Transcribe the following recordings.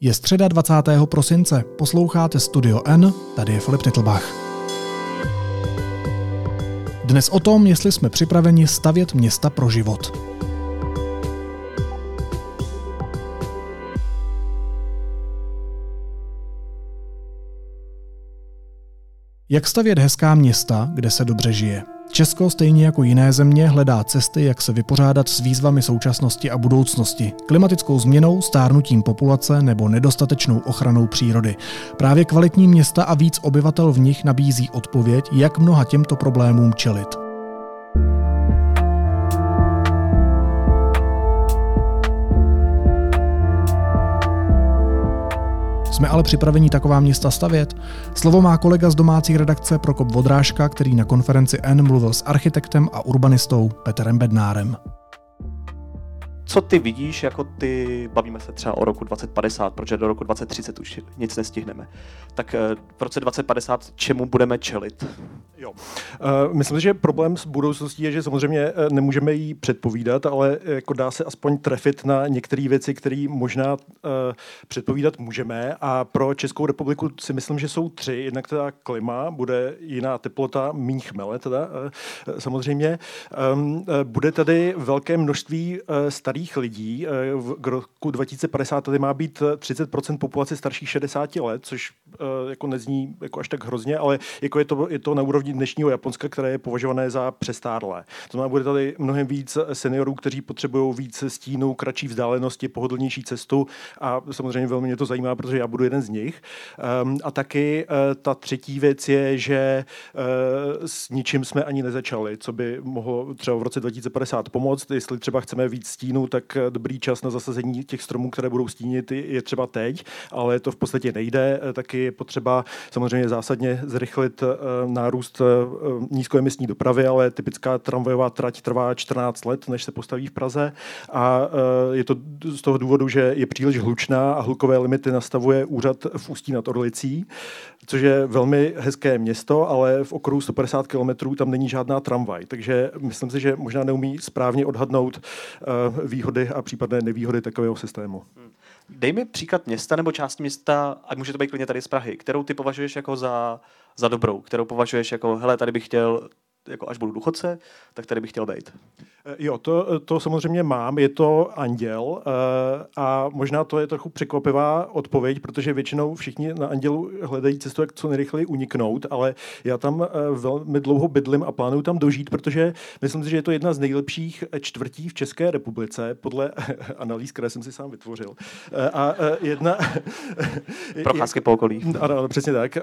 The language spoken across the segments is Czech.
Je středa 20. prosince, posloucháte Studio N, tady je Filip Titlbach. Dnes o tom, jestli jsme připraveni stavět města pro život. Jak stavět hezká města, kde se dobře žije? Česko stejně jako jiné země hledá cesty, jak se vypořádat s výzvami současnosti a budoucnosti, klimatickou změnou, stárnutím populace nebo nedostatečnou ochranou přírody. Právě kvalitní města a víc obyvatel v nich nabízí odpověď, jak mnoha těmto problémům čelit. Jsme ale připraveni taková města stavět? Slovo má kolega z domácí redakce Prokop Vodrážka, který na konferenci N mluvil s architektem a urbanistou Petrem Bednárem co ty vidíš, jako ty, bavíme se třeba o roku 2050, protože do roku 2030 už nic nestihneme, tak eh, v roce 2050 čemu budeme čelit? Jo. Uh, myslím, že problém s budoucností je, že samozřejmě eh, nemůžeme ji předpovídat, ale jako dá se aspoň trefit na některé věci, které možná předpovídat můžeme. A pro Českou republiku si myslím, že jsou tři. Jednak teda klima, bude jiná teplota, méně chmele teda samozřejmě. Um, bude tady velké množství starých starých lidí. Eh, v roku 2050 tady má být 30% populace starších 60 let, což eh, jako nezní jako až tak hrozně, ale jako je, to, je to na úrovni dnešního Japonska, které je považované za přestárlé. To znamená, bude tady mnohem víc seniorů, kteří potřebují víc stínu, kratší vzdálenosti, pohodlnější cestu a samozřejmě velmi mě to zajímá, protože já budu jeden z nich. Um, a taky ta třetí věc je, že s ničím jsme ani nezačali, co by mohlo třeba v roce 2050 pomoct, jestli třeba chceme víc stínu, tak eh, dobrý čas na zasazení těch stromů, které budou stínit, je třeba teď, ale to v podstatě nejde. Eh, taky je potřeba samozřejmě zásadně zrychlit eh, nárůst nízkoemisní dopravy, ale typická tramvajová trať trvá 14 let, než se postaví v Praze a je to z toho důvodu, že je příliš hlučná a hlukové limity nastavuje úřad v Ústí nad Orlicí, což je velmi hezké město, ale v okruhu 150 km tam není žádná tramvaj, takže myslím si, že možná neumí správně odhadnout výhody a případné nevýhody takového systému. Dej mi příklad města nebo část města, a může to být klidně tady z Prahy, kterou ty považuješ jako za, za dobrou, kterou považuješ jako, hele, tady bych chtěl jako až budu důchodce, tak tady bych chtěl být. Eh, jo, to, to samozřejmě mám, je to anděl eh, a možná to je trochu překvapivá odpověď, protože většinou všichni na andělu hledají cestu, jak co nejrychleji uniknout, ale já tam eh, velmi dlouho bydlím a plánuju tam dožít, protože myslím si, že je to jedna z nejlepších čtvrtí v České republice, podle analýz, které jsem si sám vytvořil. A jedna... Procházky po okolí. Ano, přesně tak.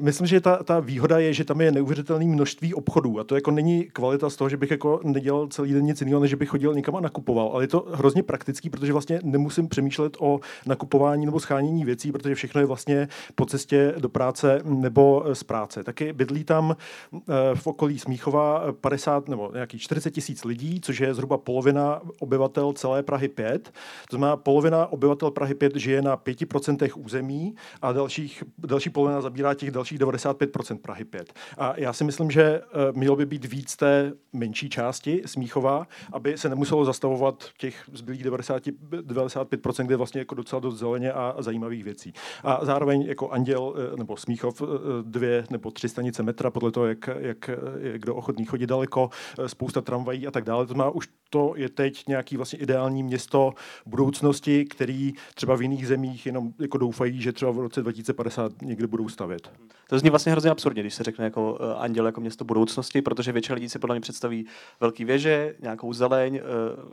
Myslím, že ta, ta výhoda je, že tam je neuvěřitelné množství obchodů a to jako není kvalita z toho, že bych jako nedělal celý den nic jiného, než bych chodil někam a nakupoval. Ale je to hrozně praktický, protože vlastně nemusím přemýšlet o nakupování nebo schánění věcí, protože všechno je vlastně po cestě do práce nebo z práce. Taky bydlí tam eh, v okolí Smíchova 50 nebo nějaký 40 tisíc lidí, což je zhruba polovina obyvatel celé Prahy 5. To znamená, polovina obyvatel Prahy 5 žije na 5% území a dalších, další polovina zabírá těch dalších 95% Prahy 5. A já si myslím, že mělo by být víc té menší části Smíchova, aby se nemuselo zastavovat těch zbylých 90, 95%, kde vlastně jako docela dost zeleně a zajímavých věcí. A zároveň jako Anděl eh, nebo Smíchov eh, dvě nebo tři stanice metra, podle toho, jak, jak je kdo ochotný chodit daleko, eh, spousta tramvají a tak dále. To má už to je teď nějaký vlastně ideální město budoucnosti, který třeba v jiných zemích jenom jako doufají, že třeba v roce 2050 někde budou stavět. To zní vlastně hrozně absurdně, když se řekne jako Anděl jako město budoucnosti, protože většina lidí si podle mě představí velký věže, nějakou zeleň, eh,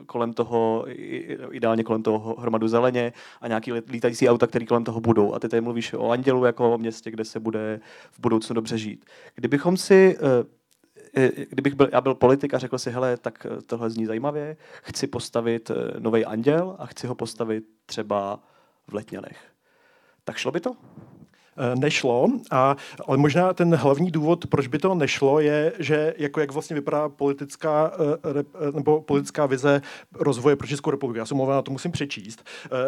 kolem toho, ideálně kolem toho hromadu zeleně a nějaký lítající auta, které kolem toho budou. A ty tady mluvíš o Andělu jako o městě, kde se bude v budoucnu dobře žít. Kdybychom si eh, eh, kdybych byl, já byl politik a řekl si, hele, tak tohle zní zajímavě, chci postavit nový anděl a chci ho postavit třeba v Letňanech. Tak šlo by to? Nešlo. A, ale možná ten hlavní důvod, proč by to nešlo, je, že jako jak vlastně vypadá politická, nebo politická vize rozvoje pro Českou republiku. Já jsem na to musím přečíst.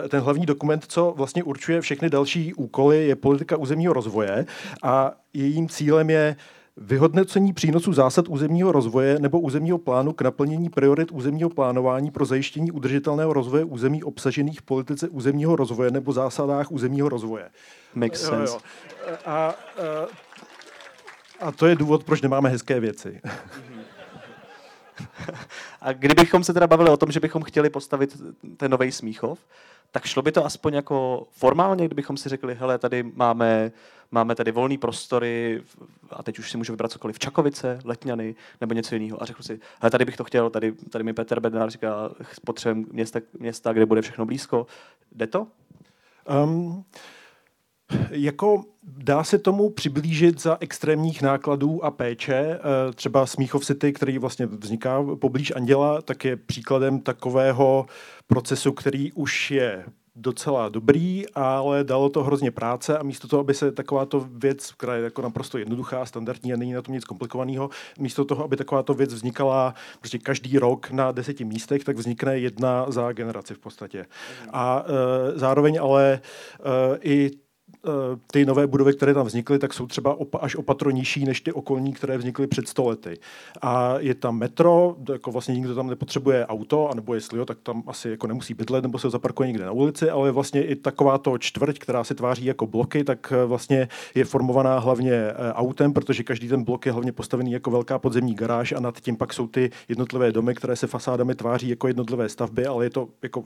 Ten hlavní dokument, co vlastně určuje všechny další úkoly, je politika územního rozvoje a jejím cílem je Vyhodnocení přínosu zásad územního rozvoje nebo územního plánu k naplnění priorit územního plánování pro zajištění udržitelného rozvoje území obsažených v politice územního rozvoje nebo zásadách územního rozvoje. Makes sense. Jo, jo. A, a, a to je důvod, proč nemáme hezké věci. A kdybychom se teda bavili o tom, že bychom chtěli postavit ten nový Smíchov, tak šlo by to aspoň jako formálně, kdybychom si řekli, hele, tady máme, máme tady volné prostory a teď už si můžu vybrat cokoliv, Čakovice, Letňany nebo něco jiného. A řekl si, hele, tady bych to chtěl, tady, tady mi Petr Bednár říká, potřebujeme města, města, kde bude všechno blízko. Jde to? Um, jako dá se tomu přiblížit za extrémních nákladů a péče. Eh, třeba Smíchov City, který vlastně vzniká poblíž Anděla, tak je příkladem takového procesu, který už je docela dobrý, ale dalo to hrozně práce a místo toho, aby se takováto věc, která je jako naprosto jednoduchá, standardní a není na tom nic komplikovaného, místo toho, aby takováto věc vznikala prostě každý rok na deseti místech, tak vznikne jedna za generaci v podstatě. A e, zároveň ale e, i ty nové budovy, které tam vznikly, tak jsou třeba opa- až opatro nižší než ty okolní, které vznikly před stolety. A je tam metro, jako vlastně nikdo tam nepotřebuje auto, anebo jestli jo, tak tam asi jako nemusí bydlet, nebo se zaparkuje někde na ulici, ale vlastně i takováto čtvrť, která se tváří jako bloky, tak eh, vlastně je formovaná hlavně eh, autem, protože každý ten blok je hlavně postavený jako velká podzemní garáž a nad tím pak jsou ty jednotlivé domy, které se fasádami tváří jako jednotlivé stavby, ale je to jako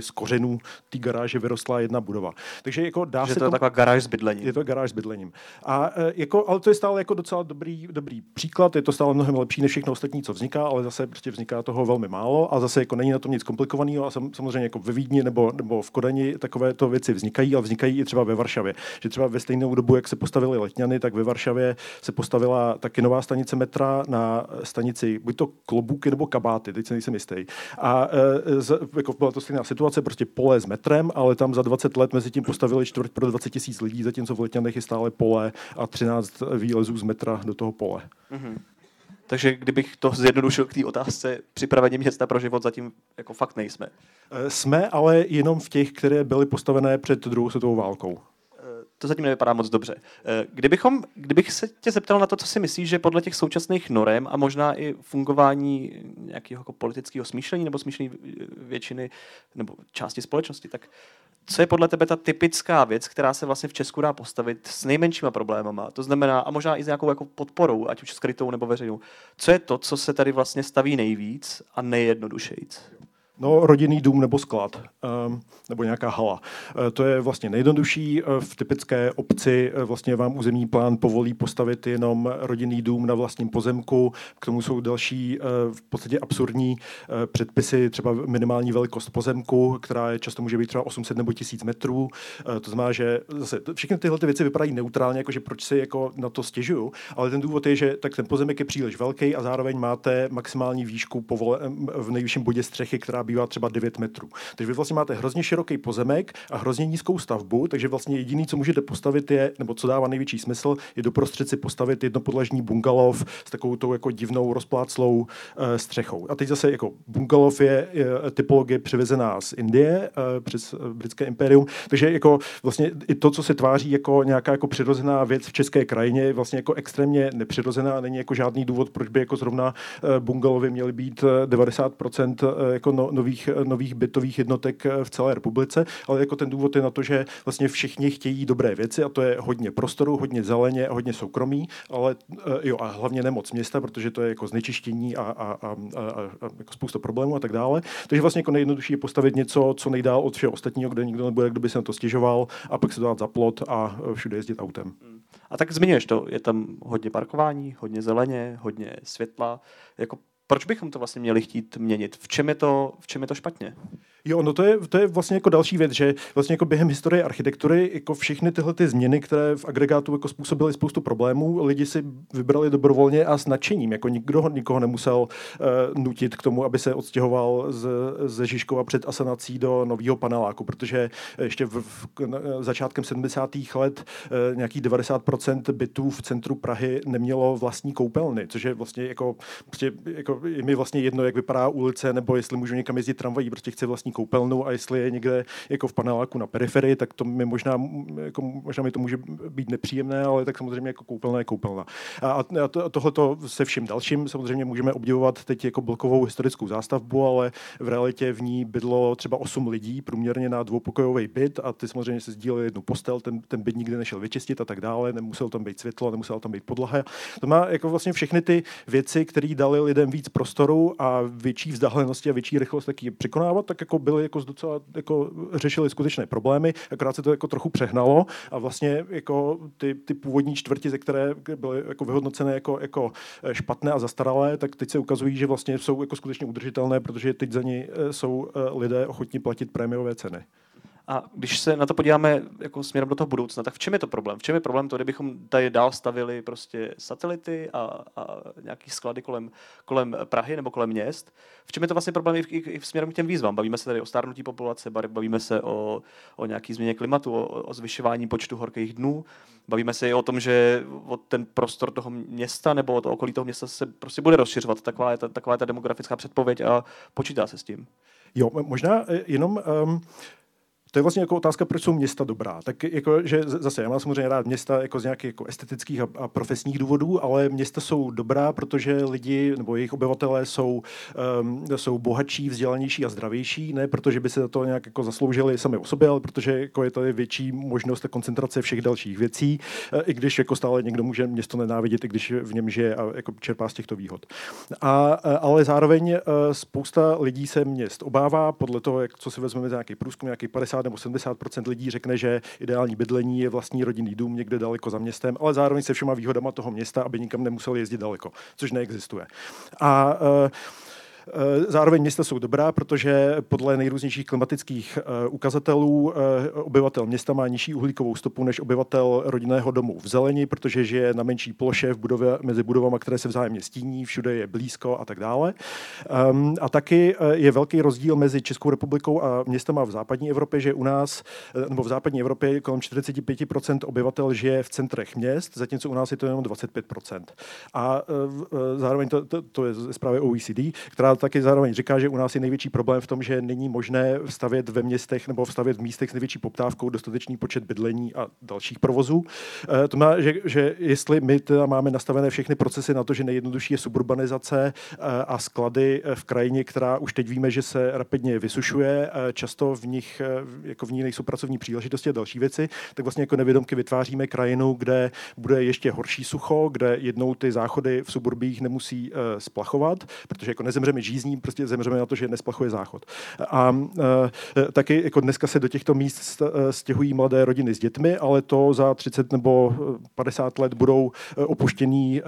z kořenů té garáže vyrostla jedna budova. Takže jako dá že se to je taková garáž s bydlením. Je to garáž s bydlením. A, e, jako, ale to je stále jako docela dobrý, dobrý příklad, je to stále mnohem lepší než všechno ostatní, co vzniká, ale zase prostě vzniká toho velmi málo a zase jako není na tom nic komplikovaného a sam, samozřejmě jako ve Vídni nebo, nebo v Kodani takovéto věci vznikají a vznikají i třeba ve Varšavě. Že třeba ve stejnou dobu, jak se postavily letňany, tak ve Varšavě se postavila taky nová stanice metra na stanici buď to klobůky nebo kabáty, teď se nejsem jistý. A e, z, jako byla to stejná situace, prostě pole s metrem, ale tam za 20 let mezi tím postavili čtvrt pro 20 tisíc lidí, zatímco v Letňanech je stále pole a 13 výlezů z metra do toho pole. Mm-hmm. Takže kdybych to zjednodušil k té otázce, připravení města pro život zatím jako fakt nejsme. Eh, jsme, ale jenom v těch, které byly postavené před druhou světovou válkou to zatím nevypadá moc dobře. Eh, kdybychom, kdybych se tě zeptal na to, co si myslíš, že podle těch současných norem a možná i fungování nějakého jako politického smýšlení nebo smýšlení většiny nebo části společnosti, tak co je podle tebe ta typická věc, která se vlastně v Česku dá postavit s nejmenšíma problémama? To znamená, a možná i s nějakou jako podporou, ať už skrytou nebo veřejnou. Co je to, co se tady vlastně staví nejvíc a nejjednodušejc? No, rodinný dům nebo sklad, um, nebo nějaká hala. Uh, to je vlastně nejjednodušší. Uh, v typické obci uh, vlastně vám územní plán povolí postavit jenom rodinný dům na vlastním pozemku. K tomu jsou další v podstatě absurdní předpisy, třeba minimální velikost pozemku, která je často může být třeba 800 nebo 1000 metrů. To znamená, že zase všechny tyhle ty věci vypadají neutrálně, jakože proč si jako na to stěžuju, ale ten důvod je, že tak ten pozemek je příliš velký a zároveň máte maximální výšku povole, v nejvyšším bodě střechy, která bývá třeba 9 metrů. Takže vy vlastně máte hrozně široký pozemek a hrozně nízkou stavbu, takže vlastně jediný, co můžete postavit, je, nebo co dává největší smysl, je doprostřed si postavit jednopodlažní bungalov s takovou tou jako divnou rozpláclou uh, střechou. A teď zase jako bungalov je, typologie přivezená z Indie uh, přes uh, britské impérium, takže jako vlastně i to, co se tváří jako nějaká jako přirozená věc v české krajině, je vlastně jako extrémně nepřirozená, není jako žádný důvod, proč by jako zrovna bungalovy měly být 90% uh, jako no, nových, nových bytových jednotek v celé republice, ale jako ten důvod je na to, že vlastně všichni chtějí dobré věci a to je hodně prostoru, hodně zeleně, hodně soukromí, ale jo a hlavně nemoc města, protože to je jako znečištění a, a, a, a, a jako spousta problémů a tak dále. Takže vlastně jako nejjednodušší je postavit něco, co nejdál od všeho ostatního, kde nikdo nebude, kdo by se na to stěžoval a pak se dát za plot a všude jezdit autem. A tak zmiňuješ to, je tam hodně parkování, hodně zeleně, hodně světla. Jako proč bychom to vlastně měli chtít měnit? V čem je to, v čem je to špatně? Jo, no to je, to je vlastně jako další věc, že vlastně jako během historie architektury jako všechny tyhle ty změny, které v agregátu jako způsobily spoustu problémů, lidi si vybrali dobrovolně a s nadšením, jako nikdo nikoho nemusel uh, nutit k tomu, aby se odstěhoval z, ze Žižkova před asanací do nového paneláku, protože ještě v, v, začátkem 70. let uh, nějakých 90% bytů v centru Prahy nemělo vlastní koupelny, což je vlastně jako, prostě, jako je mi vlastně jedno, jak vypadá ulice, nebo jestli můžu někam jezdit tramvají, prostě chci vlastní vlastní koupelnu a jestli je někde jako v paneláku na periferii, tak to mi možná, jako, možná mi to může být nepříjemné, ale tak samozřejmě jako koupelna je koupelna. A, a to, tohleto se vším dalším samozřejmě můžeme obdivovat teď jako blokovou historickou zástavbu, ale v realitě v ní bydlo třeba 8 lidí průměrně na dvoupokojový byt a ty samozřejmě se sdíleli jednu postel, ten, ten byt nikdy nešel vyčistit a tak dále, nemusel tam být světlo, nemusel tam být podlaha. To má jako vlastně všechny ty věci, které dali lidem víc prostoru a větší vzdálenosti a větší rychlost taky překonávat, tak jako byly jako docela jako řešili skutečné problémy, akorát se to jako trochu přehnalo a vlastně jako ty, ty původní čtvrti, ze které byly jako vyhodnocené jako, jako špatné a zastaralé, tak teď se ukazují, že vlastně jsou jako skutečně udržitelné, protože teď za ní eh, jsou eh, lidé ochotní platit prémiové ceny. A když se na to podíváme jako směrem do toho budoucna, tak v čem je to problém? V čem je problém to, kdybychom tady dál stavili prostě satelity a, a nějaký sklady kolem, kolem Prahy nebo kolem měst? V čem je to vlastně problém i, v, i v směrem k těm výzvám? Bavíme se tady o stárnutí populace, bavíme se o, o nějaký změně klimatu, o, o zvyšování počtu horkých dnů, bavíme se i o tom, že o ten prostor toho města nebo to okolí toho města se prostě bude rozšiřovat. Taková je ta, taková je ta demografická předpověď a počítá se s tím. Jo, možná eh, jenom um, to je vlastně jako otázka, proč jsou města dobrá. Tak jako, že zase, já mám samozřejmě rád města jako z nějakých jako estetických a, a profesních důvodů, ale města jsou dobrá, protože lidi nebo jejich obyvatelé jsou, um, jsou bohatší, vzdělanější a zdravější, ne protože by se to nějak jako zasloužili sami o sobě, ale protože jako je tady větší možnost koncentrace všech dalších věcí, e, i když jako stále někdo může město nenávidět, i když v něm žije a jako čerpá z těchto výhod. A, e, ale zároveň e, spousta lidí se měst obává, podle toho, jak, co si vezmeme za nějaký průzkum, nějaký 50 nebo 70% lidí řekne, že ideální bydlení je vlastní rodinný dům někde daleko za městem, ale zároveň se všema výhodama toho města, aby nikam nemusel jezdit daleko, což neexistuje. A uh, zároveň města jsou dobrá, protože podle nejrůznějších klimatických eh, ukazatelů eh, obyvatel města má nižší uhlíkovou stopu než obyvatel rodinného domu v zelení, protože žije na menší ploše v budově, mezi budovami, které se vzájemně stíní, všude je blízko a tak dále. Ehm, a taky je velký rozdíl mezi Českou republikou a městama v západní Evropě, že u nás, nebo v západní Evropě kolem 45% obyvatel žije v centrech měst, zatímco u nás je to jenom 25%. A zároveň to, to, to je zprávě OECD, která taky zároveň říká, že u nás je největší problém v tom, že není možné stavět ve městech nebo stavět v místech s největší poptávkou dostatečný počet bydlení a dalších provozů. Eh, to má, že, že jestli my teda máme nastavené všechny procesy na to, že nejjednodušší je suburbanizace eh, a sklady eh, v krajině, která už teď víme, že se rapidně vysušuje, často v nich jako v ní nejsou pracovní příležitosti a další věci, tak vlastně jako nevědomky vytváříme krajinu, kde bude ještě horší sucho, kde jednou ty záchody v suburbích nemusí splachovat, protože jako nezemřeme žízní, prostě zemřeme na to, že nesplachuje záchod. A e, taky jako dneska se do těchto míst stěhují mladé rodiny s dětmi, ale to za 30 nebo 50 let budou e, opuštění e,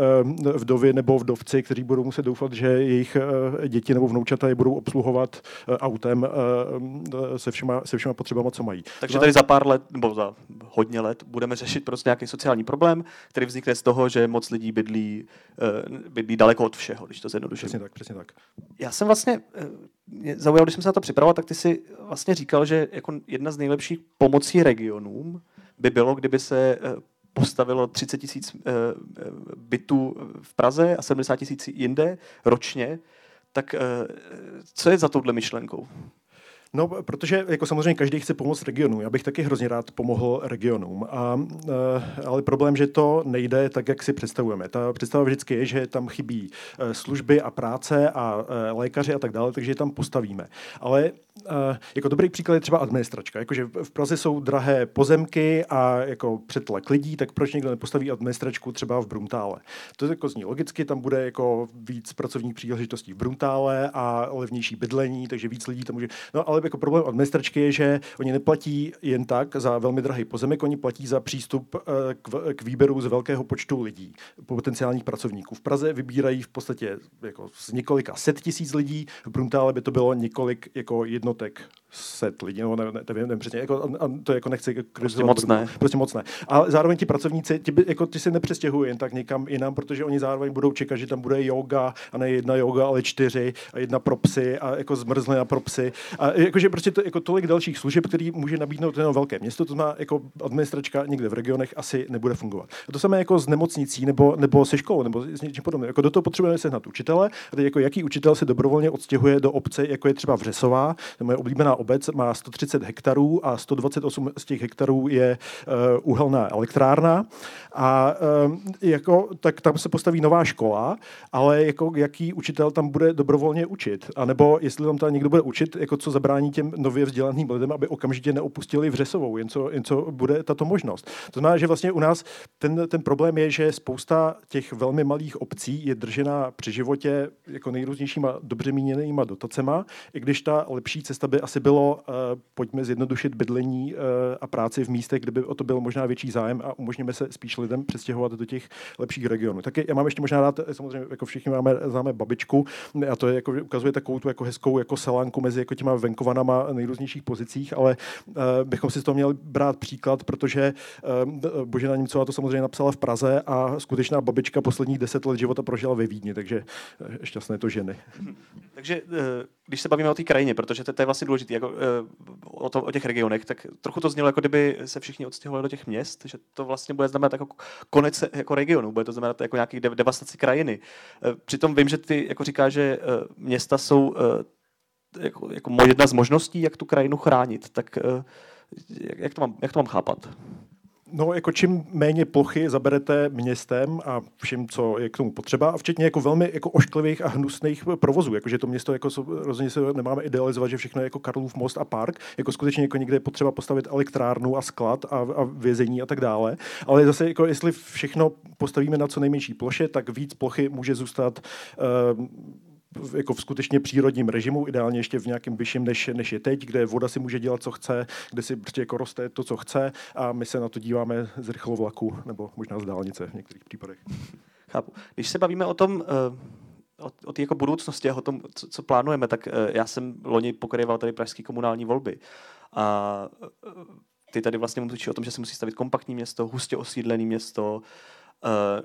vdovy nebo vdovci, kteří budou muset doufat, že jejich e, děti nebo vnoučata je budou obsluhovat autem se, všema, se všema potřebama, co mají. Takže tady za pár let, nebo za hodně let, budeme řešit prostě nějaký sociální problém, který vznikne z toho, že moc lidí bydlí, bydlí daleko od všeho, když to zjednoduším. Přesně tak, přesně tak. Já jsem vlastně mě zaujal, když jsem se na to připravoval, tak ty si vlastně říkal, že jako jedna z nejlepších pomocí regionům by bylo, kdyby se eh, postavilo 30 tisíc eh, bytů v Praze a 70 tisíc jinde ročně, tak eh, co je za touhle myšlenkou? No, protože jako samozřejmě každý chce pomoct regionu. Já bych taky hrozně rád pomohl regionům. A, e, ale problém, že to nejde tak, jak si představujeme. Ta představa vždycky je, že tam chybí e, služby a práce a e, lékaři a tak dále, takže je tam postavíme. Ale jako dobrý příklad je třeba administračka. Jakože v Praze jsou drahé pozemky a jako přetlak lidí, tak proč někdo nepostaví administračku třeba v Bruntále? To jako zní logicky, tam bude jako víc pracovních příležitostí v Bruntále a levnější bydlení, takže víc lidí tam může. No ale jako problém administračky je, že oni neplatí jen tak za velmi drahý pozemek, oni platí za přístup eh, k, k výběru z velkého počtu lidí, potenciálních pracovníků. V Praze vybírají v podstatě jako z několika set tisíc lidí, v Bruntále by to bylo několik jako jednotek set lidí, no, nevím, nevím, nevím přesně, jako, a, a to jako nechci jako prostě moc ne. Prostě moc ne. A zároveň ti pracovníci, ti, by, jako, ti se nepřestěhují jen tak někam jinam, protože oni zároveň budou čekat, že tam bude yoga a ne jedna yoga, ale čtyři a jedna pro psy a jako zmrzlina pro psy. A jakože prostě to, jako tolik dalších služeb, který může nabídnout jenom velké město, to má jako administračka někde v regionech asi nebude fungovat. A to samé jako s nemocnicí nebo, nebo se školou nebo s něčím podobným. Jako do toho potřebujeme sehnat učitele. A teď jako jaký učitel se dobrovolně odstěhuje do obce, jako je třeba Vřesová, to moje oblíbená obec, má 130 hektarů a 128 z těch hektarů je uh, uhelná elektrárna. A uh, jako, tak tam se postaví nová škola, ale jako jaký učitel tam bude dobrovolně učit? A nebo jestli tam tam někdo bude učit, jako co zabrání těm nově vzdělaným lidem, aby okamžitě neopustili Vřesovou, jen co, jen co bude tato možnost. To znamená, že vlastně u nás ten, ten problém je, že spousta těch velmi malých obcí je držená při životě jako nejrůznějšíma dobře míněnýma dotacema, i když ta lepší cesta by asi bylo, uh, pojďme zjednodušit bydlení uh, a práci v místech, kde by o to byl možná větší zájem a umožníme se spíš lidem přestěhovat do těch lepších regionů. Taky já mám ještě možná rád, samozřejmě jako všichni máme, známe babičku, a to je jako, ukazuje takovou tu jako hezkou jako selánku mezi jako těma venkovanama nejrůznějších pozicích, ale bychom si toho měli brát příklad, protože Božena Němcová to samozřejmě napsala v Praze a skutečná babička posledních deset let života prožila ve Vídni, takže šťastné to ženy. Takže když se bavíme o té krajině, protože to, to je vlastně důležité, jako, o, to, o těch regionech, tak trochu to znělo, jako kdyby se všichni odstěhovali do těch měst, že to vlastně bude znamenat jako konec jako regionu, bude to znamenat jako nějaký devastaci krajiny. Přitom vím, že ty jako říká, že města jsou jako, jako jedna z možností, jak tu krajinu chránit. Tak jak to mám, jak to mám chápat? No, jako čím méně plochy zaberete městem a vším, co je k tomu potřeba, a včetně jako velmi jako ošklivých a hnusných provozů, jakože to město jako rozhodně se nemáme idealizovat, že všechno je jako Karlův most a park, jako skutečně jako někde je potřeba postavit elektrárnu a sklad a, a vězení a tak dále. Ale zase jako jestli všechno postavíme na co nejmenší ploše, tak víc plochy může zůstat uh, jako v skutečně přírodním režimu, ideálně ještě v nějakém vyšším, než, než je teď, kde voda si může dělat, co chce, kde si prostě jako roste to, co chce a my se na to díváme z rychlovlaku nebo možná z dálnice v některých případech. Chápu. Když se bavíme o tom, eh, o, o té jako budoucnosti a o tom, co, co plánujeme, tak eh, já jsem loni pokryval tady pražské komunální volby. A eh, ty tady vlastně mluvíš o tom, že se musí stavit kompaktní město, hustě osídlené město, Uh,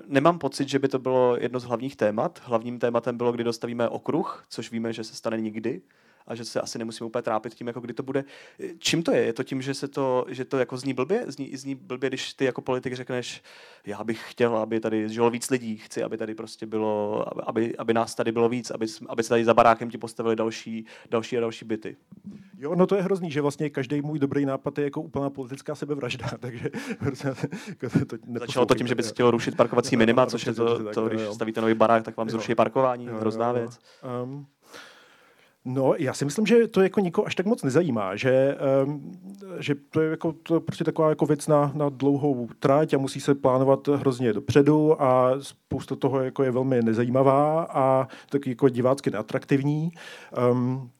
nemám pocit, že by to bylo jedno z hlavních témat. Hlavním tématem bylo, kdy dostavíme okruh, což víme, že se stane nikdy a že se asi nemusíme úplně trápit tím, jako kdy to bude. Čím to je? Je to tím, že se to, že to jako zní blbě? Zní, zní blbě, když ty jako politik řekneš, já bych chtěl, aby tady žilo víc lidí, chci, aby tady prostě bylo, aby, aby nás tady bylo víc, aby, aby se tady za barákem ti postavili další, další a další byty. Jo, no to je hrozný, že vlastně každý můj dobrý nápad je jako úplná politická sebevražda, takže jako to Začalo to tím, že by se chtělo rušit parkovací minima, což je to, to když stavíte nový barák, tak vám zruší parkování, hrozná věc. Um, No, já si myslím, že to jako nikoho až tak moc nezajímá, že, um, že to je jako, to prostě taková jako věc na, na dlouhou trať a musí se plánovat hrozně dopředu a spousta toho jako je velmi nezajímavá a taky jako divácky neatraktivní. Um,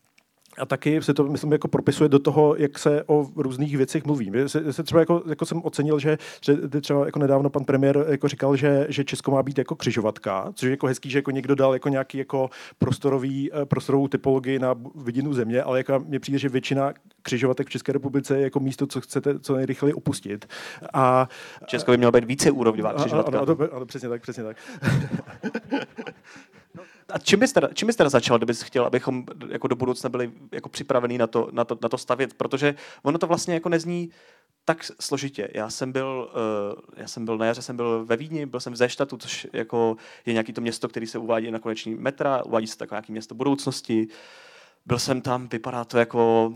a taky se to, myslím, jako propisuje do toho, jak se o různých věcech mluví. Se, se třeba jako, jako, jsem ocenil, že, že třeba jako nedávno pan premiér jako říkal, že, že Česko má být jako křižovatka, což je jako hezký, že jako někdo dal jako nějaký jako prostorový, eh, prostorovou typologii na vidinu země, ale jako mně přijde, že většina křižovatek v České republice je jako místo, co chcete co nejrychleji opustit. A, Česko by mělo být více úrovňová křižovatka. Ano, ano, ano, přesně tak, přesně tak. A čím bys, teda, čím bys teda začal, kdybys chtěl, abychom jako do budoucna byli jako připravení na to, na, to, na to stavět? Protože ono to vlastně jako nezní tak složitě. Já jsem byl, uh, já jsem byl na jaře, jsem byl ve Vídni, byl jsem v Zeštatu, což jako je nějaký to město, který se uvádí na koneční metra, uvádí se takové nějaké město budoucnosti. Uh, byl jsem tam, vypadá to jako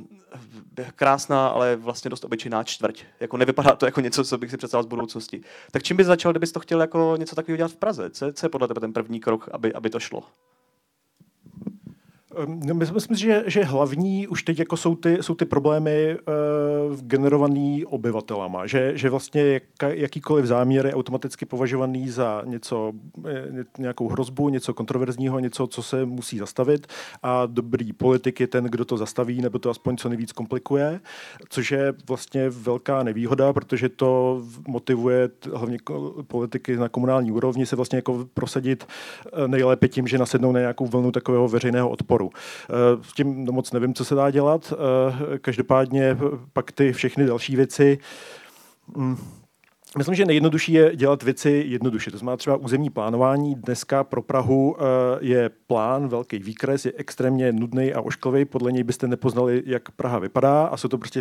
krásná, ale vlastně dost obyčejná čtvrť. Jako nevypadá to jako něco, co bych si představil z budoucnosti. Tak čím bys začal, kdybys to chtěl jako něco takového dělat v Praze? Co, co je podle tebe ten první krok, aby, aby to šlo? Ehm, no, myslím, že, že hlavní už teď jako jsou, ty, jsou ty problémy uh, generovaný obyvatelama, že, že vlastně jak, jakýkoliv záměr je automaticky považovaný za něco, eh, nějakou hrozbu, něco kontroverzního, něco, co se musí zastavit. A dobrý politik je ten, kdo to zastaví nebo to aspoň co nejvíc komplikuje, což je vlastně velká nevýhoda, protože to motivuje hlavně politiky na komunální úrovni se vlastně jako prosadit eh, nejlépe tím, že nasednou na nějakou vlnu takového veřejného odporu nahoru. S tím moc nevím, co se dá dělat. Každopádně pak ty všechny další věci, mm, Myslím, že nejjednodušší je dělat věci jednoduše. To znamená třeba územní plánování. Dneska pro Prahu eh, je plán, velký výkres, je extrémně nudný a ošklivý. Podle něj byste nepoznali, jak Praha vypadá a jsou to prostě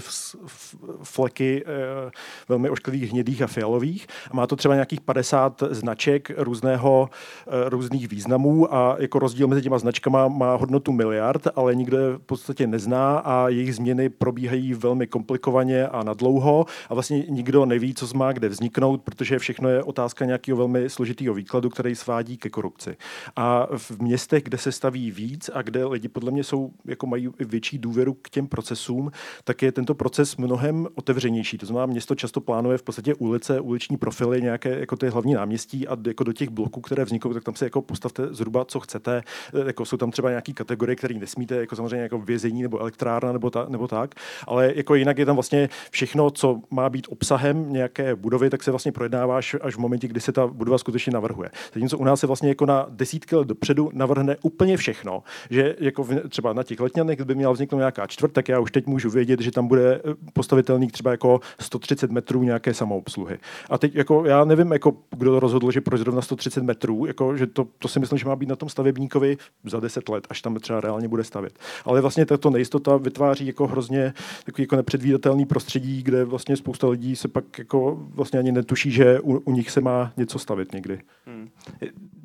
fleky eh, velmi ošklivých, hnědých a fialových. A má to třeba nějakých 50 značek různého, eh, různých významů a jako rozdíl mezi těma značkama má hodnotu miliard, ale nikdo je v podstatě nezná a jejich změny probíhají velmi komplikovaně a nadlouho a vlastně nikdo neví, co má kde vzniknout vzniknout, protože všechno je otázka nějakého velmi složitého výkladu, který svádí ke korupci. A v městech, kde se staví víc a kde lidi podle mě jsou, jako mají větší důvěru k těm procesům, tak je tento proces mnohem otevřenější. To znamená, město často plánuje v podstatě ulice, uliční profily, nějaké jako ty hlavní náměstí a jako do těch bloků, které vzniknou, tak tam se jako postavte zhruba, co chcete. Jako jsou tam třeba nějaké kategorie, které nesmíte, jako samozřejmě jako vězení nebo elektrárna nebo, ta, nebo tak, ale jako jinak je tam vlastně všechno, co má být obsahem nějaké budovy, tak se vlastně projednává až, v momentě, kdy se ta budova skutečně navrhuje. Zatímco u nás se vlastně jako na desítky let dopředu navrhne úplně všechno, že jako třeba na těch letňanech, kdyby měla vzniknout nějaká čtvrt, tak já už teď můžu vědět, že tam bude eh, postavitelný třeba jako 130 metrů nějaké samoobsluhy. A teď jako já nevím, jako kdo rozhodl, že proč zrovna 130 metrů, jako, že to, to si myslím, že má být na tom stavebníkovi za 10 let, až tam třeba reálně bude stavět. Ale vlastně tato nejistota vytváří jako hrozně takový jako nepředvídatelný prostředí, kde vlastně spousta lidí se pak jako vlastně ani netuší, že u, u nich se má něco stavit někdy. Hmm.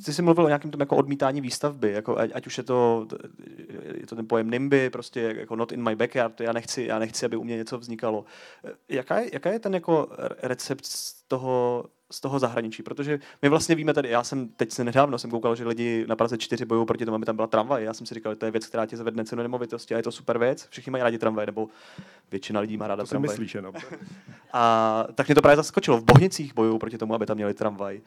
Ty jsi mluvil o nějakém tom jako odmítání výstavby, jako ať, ať už je to, je to ten pojem NIMBY, prostě jako not in my backyard, já nechci, já nechci, aby u mě něco vznikalo. Jaká je, jaká je ten jako recept z toho, z toho zahraničí, protože my vlastně víme tady, já jsem teď se nedávno jsem koukal, že lidi na Praze 4 bojují proti tomu, aby tam byla tramvaj. Já jsem si říkal, že to je věc, která tě zavedne cenu nemovitosti a je to super věc. Všichni mají rádi tramvaj, nebo většina lidí má ráda to tramvaj. myslíš jenom. a tak mě to právě zaskočilo. V Bohnicích bojují proti tomu, aby tam měli tramvaj.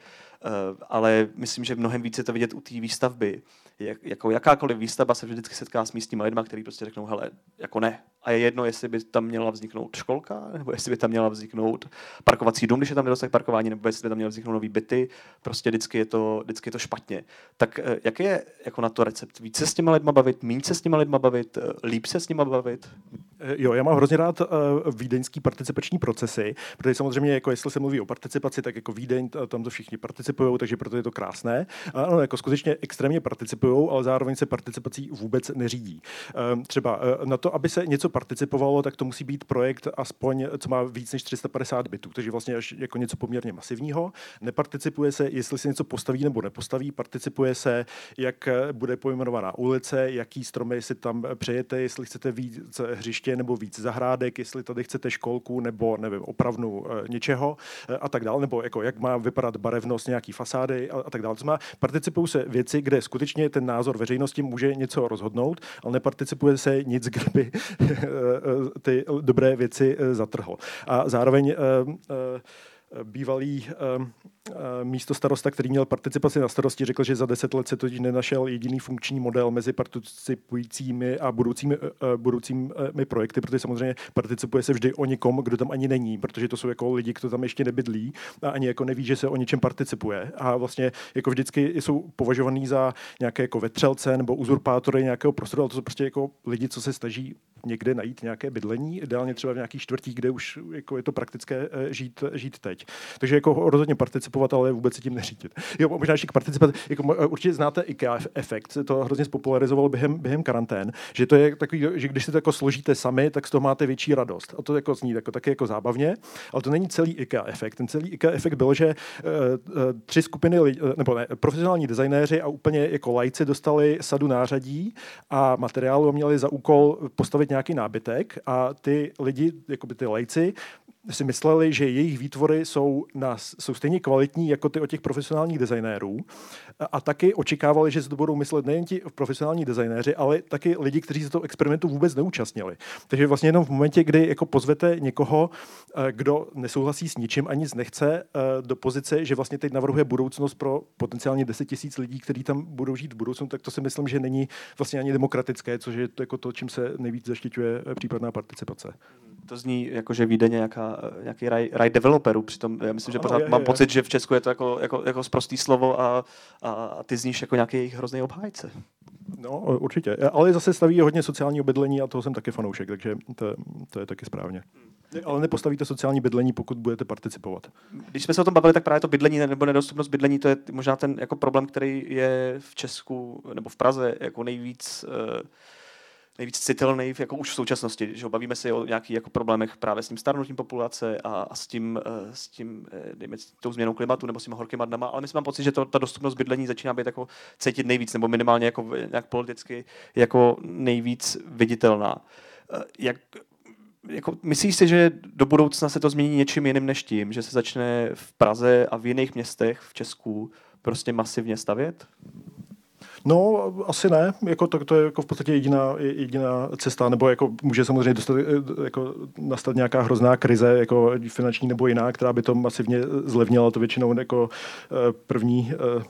Uh, ale myslím, že mnohem více to vidět u té výstavby. Jak, jako jakákoliv výstavba se vždycky setká s místními lidmi, kteří prostě řeknou, hele, jako ne. A je jedno, jestli by tam měla vzniknout školka, nebo jestli by tam měla vzniknout parkovací dům, když je tam nedostatek parkování, nebo jestli by tam měly vzniknout nové byty, prostě vždycky je to, vždycky je to špatně. Tak eh, jak je jako na to recept? Více s těma lidma bavit, méně se s těma lidma bavit, eh, líp se s nima bavit? Eh, jo, já mám hrozně rád uh, vídeňský participační procesy, protože samozřejmě, jako jestli se mluví o participaci, tak jako Vídeň, tam to všichni participují, takže proto je to krásné. Ano, jako skutečně extrémně participují, ale zároveň se participací vůbec neřídí. Uh, třeba uh, na to, aby se něco participovalo, tak to musí být projekt aspoň, co má víc než 350 bytů, takže vlastně až jako něco poměrně masivního. Neparticipuje se, jestli se něco postaví nebo nepostaví, participuje se, jak bude pojmenovaná ulice, jaký stromy si tam přejete, jestli chcete víc hřiště nebo víc zahrádek, jestli tady chcete školku nebo nevím, opravnu e, něčeho e, a tak dále, nebo jako jak má vypadat barevnost nějaký fasády a, a tak dále. To má, participují se věci, kde skutečně ten názor veřejnosti může něco rozhodnout, ale neparticipuje se nic, kde by ty dobré věci zatrhl. A zároveň bývalý ehm, ehm, místo starosta, který měl participaci na starosti, řekl, že za deset let se totiž nenašel jediný funkční model mezi participujícími a budoucími, eh, eh, budoucími projekty, protože samozřejmě participuje se vždy o někom, kdo tam ani není, protože to jsou jako lidi, kdo tam ještě nebydlí a ani jako neví, že se o něčem participuje. A vlastně jako vždycky jsou považovaný za nějaké jako vetřelce nebo uzurpátory nějakého prostoru, ale to jsou prostě jako lidi, co se snaží někde najít nějaké bydlení, ideálně třeba v nějakých čtvrtích, kde už jako je to praktické eh, žít, žít teď. Takže jako rozhodně participovat, ale vůbec se tím neřídit. Jo, možná ještě k participovat, jako eh, určitě znáte IKEA efekt, to hrozně spopularizoval během, během karantén, že to je takový, že když si to jako složíte sami, tak z toho máte větší radost. A to jako zní jako, taky jako zábavně, ale to není celý IKEA efekt. Ten celý IKEA efekt byl, že uh, tři skupiny, lidí, nebo ne, profesionální designéři a úplně jako lajci dostali sadu nářadí a materiálu a měli za úkol postavit nějaký nábytek a ty lidi, jako by ty lajci, si mysleli, že jejich výtvory jsou, na, jsou stejně kvalitní jako ty od těch profesionálních designérů a taky očekávali, že se to budou myslet nejen ti profesionální designéři, ale taky lidi, kteří se toho experimentu vůbec neúčastnili. Takže vlastně jenom v momentě, kdy jako pozvete někoho, eh, kdo nesouhlasí s ničím, ani z nechce eh, do pozice, že vlastně teď navrhuje budoucnost pro potenciálně 10 tisíc lidí, kteří tam budou žít v budoucnu, tak to si myslím, že není vlastně ani demokratické, což je to, jako to čím se nejvíc zaštiťuje případná participace. To zní jako, že vyjde nějaká nějaký raj, raj developerů. Přitom já myslím, že pořád je, mám je, pocit, že v Česku je to jako, jako, jako sprostý slovo a, a, ty zníš jako nějaký hrozný obhájce. No, určitě. Ale zase staví hodně sociální bydlení a toho jsem taky fanoušek, takže to, to je taky správně. Ale nepostavíte sociální bydlení, pokud budete participovat. Když jsme se o tom bavili, tak právě to bydlení nebo nedostupnost bydlení, to je možná ten jako problém, který je v Česku nebo v Praze jako nejvíc uh, nejvíc citelný jako už v současnosti, že bavíme se o nějakých jako problémech právě s tím starnutím populace a, a s tím, uh, s tím uh, dejme, tou změnou klimatu nebo s těma horkýma dnama, ale myslím mám pocit, že to, ta dostupnost bydlení začíná být jako cítit nejvíc, nebo minimálně jako nějak politicky jako nejvíc viditelná. Uh, jak, jako, myslíš si, že do budoucna se to změní něčím jiným než tím, že se začne v Praze a v jiných městech v Česku prostě masivně stavět? No, asi ne. Jako to, to je jako v podstatě jediná, jediná cesta, nebo jako může samozřejmě dostat, jako nastat nějaká hrozná krize, jako finanční nebo jiná, která by to masivně zlevnila. To většinou jako eh, první eh,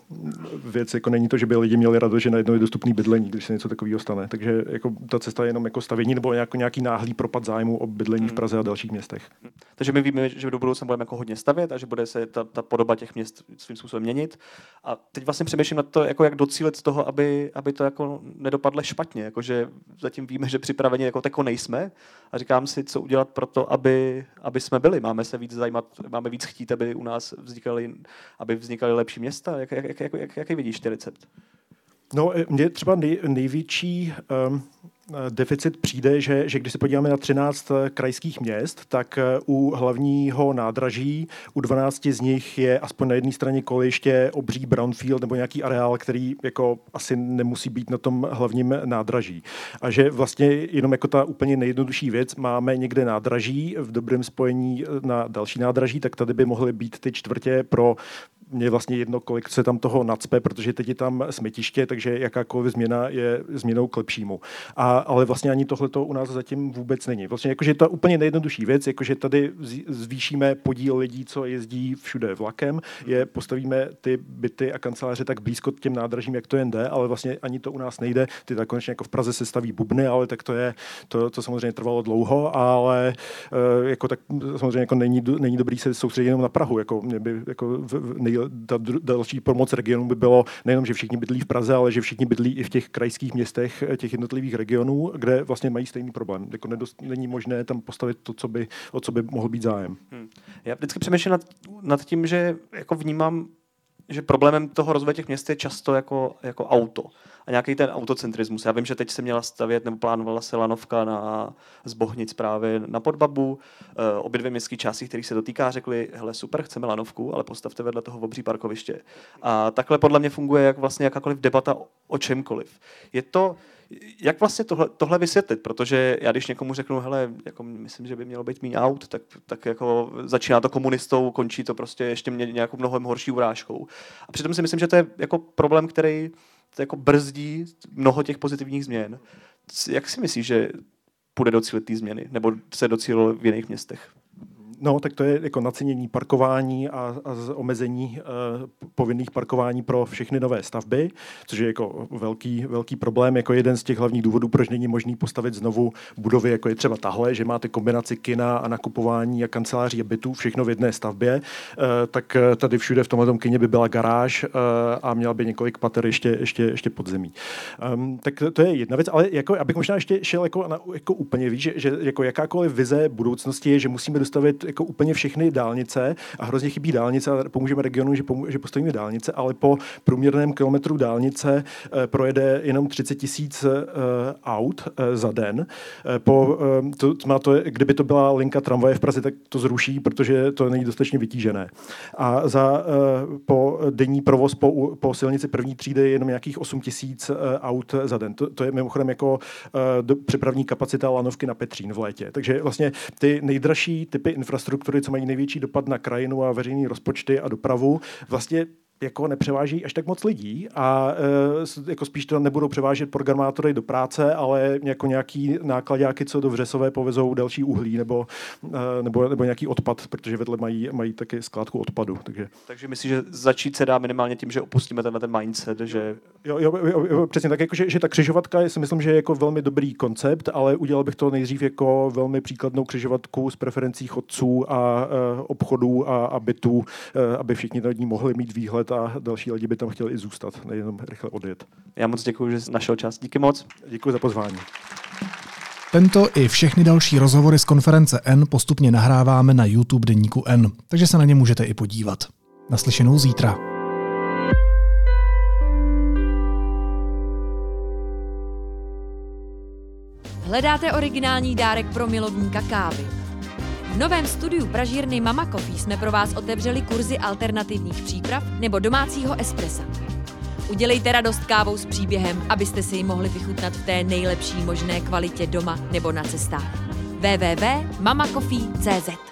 věc, jako není to, že by lidi měli radost, že najednou je dostupný bydlení, když se něco takového stane. Takže jako ta cesta je jenom jako stavění nebo nějaký, nějaký náhlý propad zájmu o bydlení v hmm. Praze a dalších městech. Takže my víme, že do budoucna budeme jako hodně stavět a že bude se ta, ta podoba těch měst svým způsobem měnit. A teď vlastně přemýšlím na to, jako jak docílit toho, aby, aby to jako nedopadlo špatně. Jakože zatím víme, že připraveni jako tako nejsme a říkám si, co udělat pro to, aby, aby jsme byli. Máme se víc zajímat, máme víc chtít, aby u nás vznikaly, aby vznikaly lepší města. Jak, jak, jak, jak, jaký vidíš ty recept? No, mě třeba nej, největší um, deficit přijde, že, že když se podíváme na 13 eh, krajských měst, tak eh, u hlavního nádraží, u 12 z nich je aspoň na jedné straně koliště obří brownfield nebo nějaký areál, který jako asi nemusí být na tom hlavním nádraží. A že vlastně jenom jako ta úplně nejjednodušší věc, máme někde nádraží v dobrém spojení eh, na další nádraží, tak tady by mohly být ty čtvrtě pro mě vlastně jedno, kolik se tam toho nacpe, protože teď je tam smetiště, takže jakákoliv změna je změnou k lepšímu. A, ale vlastně ani tohle to u nás zatím vůbec není. Vlastně jakože to je úplně nejjednodušší věc, jakože tady zvýšíme podíl lidí, co jezdí všude vlakem, je postavíme ty byty a kanceláře tak blízko těm nádražím, jak to jen jde, ale vlastně ani to u nás nejde. Ty tak konečně jako v Praze se staví bubny, ale tak to je, to, to samozřejmě trvalo dlouho, ale eh, jako tak samozřejmě jako není, není dobrý se soustředit jenom na Prahu, jako mě by jako nej, ta další pomoc regionu by bylo nejenom, že všichni bydlí v Praze, ale že všichni bydlí i v těch krajských městech eh, těch jednotlivých regionů, kde vlastně mají stejný problém. Jako nedost, není možné tam postavit to, co by, o co by mohl být zájem. Hmm. Já vždycky přemýšlím nad, nad tím, že jako vnímám že problémem toho rozvoje těch měst je často jako, jako auto a nějaký ten autocentrismus. Já vím, že teď se měla stavět nebo plánovala se lanovka na Zbohnic právě na Podbabu. E, obě dvě městské části, kterých se dotýká, řekli, hele super, chceme lanovku, ale postavte vedle toho obří parkoviště. A takhle podle mě funguje jak vlastně jakákoliv debata o čemkoliv. Je to, jak vlastně tohle, tohle vysvětlit? Protože já když někomu řeknu, hele, jako myslím, že by mělo být méně aut, tak, tak jako začíná to komunistou, končí to prostě ještě mě nějakou mnohem horší urážkou. A přitom si myslím, že to je jako problém, který jako brzdí mnoho těch pozitivních změn. Jak si myslíš, že půjde docílit té změny? Nebo se docílilo v jiných městech? No, tak to je jako nacenění parkování a, a omezení uh, povinných parkování pro všechny nové stavby, což je jako velký, velký problém, jako jeden z těch hlavních důvodů, proč není možný postavit znovu budovy, jako je třeba tahle, že máte kombinaci kina a nakupování a kanceláří a bytů, všechno v jedné stavbě, uh, tak eh, tady všude v tomhle kině by byla garáž uh, a měla by několik pater ještě, ještě, ještě pod zemí. Um, tak to, to je jedna věc, ale jako, abych možná ještě šel jako, na, jako úplně, víš, že, že jako jakákoliv vize budoucnosti je, že musíme dostavit jako úplně všechny dálnice a hrozně chybí dálnice a pomůžeme regionu, že, pomů- že postavíme dálnice, ale po průměrném kilometru dálnice eh, projede jenom 30 tisíc eh, aut eh, za den. Po, to, má to, kdyby to byla linka tramvaje v Praze, tak to zruší, protože to není dostatečně vytížené. A za po denní provoz po, po silnici první třídy je jenom nějakých 8 tisíc aut za den. To, to je mimochodem jako do, přepravní kapacita lanovky na Petřín v létě. Takže vlastně ty nejdražší typy infrastruktury infrastruktury, co mají největší dopad na krajinu a veřejné rozpočty a dopravu, vlastně jako nepřeváží až tak moc lidí a e, jako spíš to nebudou převážet programátory do práce, ale jako nějaký nákladňáky, co do Vřesové povezou další uhlí nebo, e, nebo, nebo nějaký odpad, protože vedle mají, mají taky skládku odpadu. Takže, takže myslím, že začít se dá minimálně tím, že opustíme tenhle ten mindset, že... Jo, jo, jo, jo přesně tak, jako, že, že ta křižovatka je, si myslím, že je jako velmi dobrý koncept, ale udělal bych to nejdřív jako velmi příkladnou křižovatku s preferencí chodců a e, obchodů a, a bytů, e, aby všichni nad ní mohli mít výhled a další lidi by tam chtěli i zůstat, nejenom rychle odjet. Já moc děkuji, že jsi našel čas. Díky moc. Děkuji za pozvání. Tento i všechny další rozhovory z konference N postupně nahráváme na YouTube deníku N, takže se na ně můžete i podívat. Naslyšenou zítra. Hledáte originální dárek pro milovníka kávy? V novém studiu pražírny Mama Coffee jsme pro vás otevřeli kurzy alternativních příprav nebo domácího espressa. Udělejte radost kávou s příběhem, abyste si ji mohli vychutnat v té nejlepší možné kvalitě doma nebo na cestách. www.mamacoffee.cz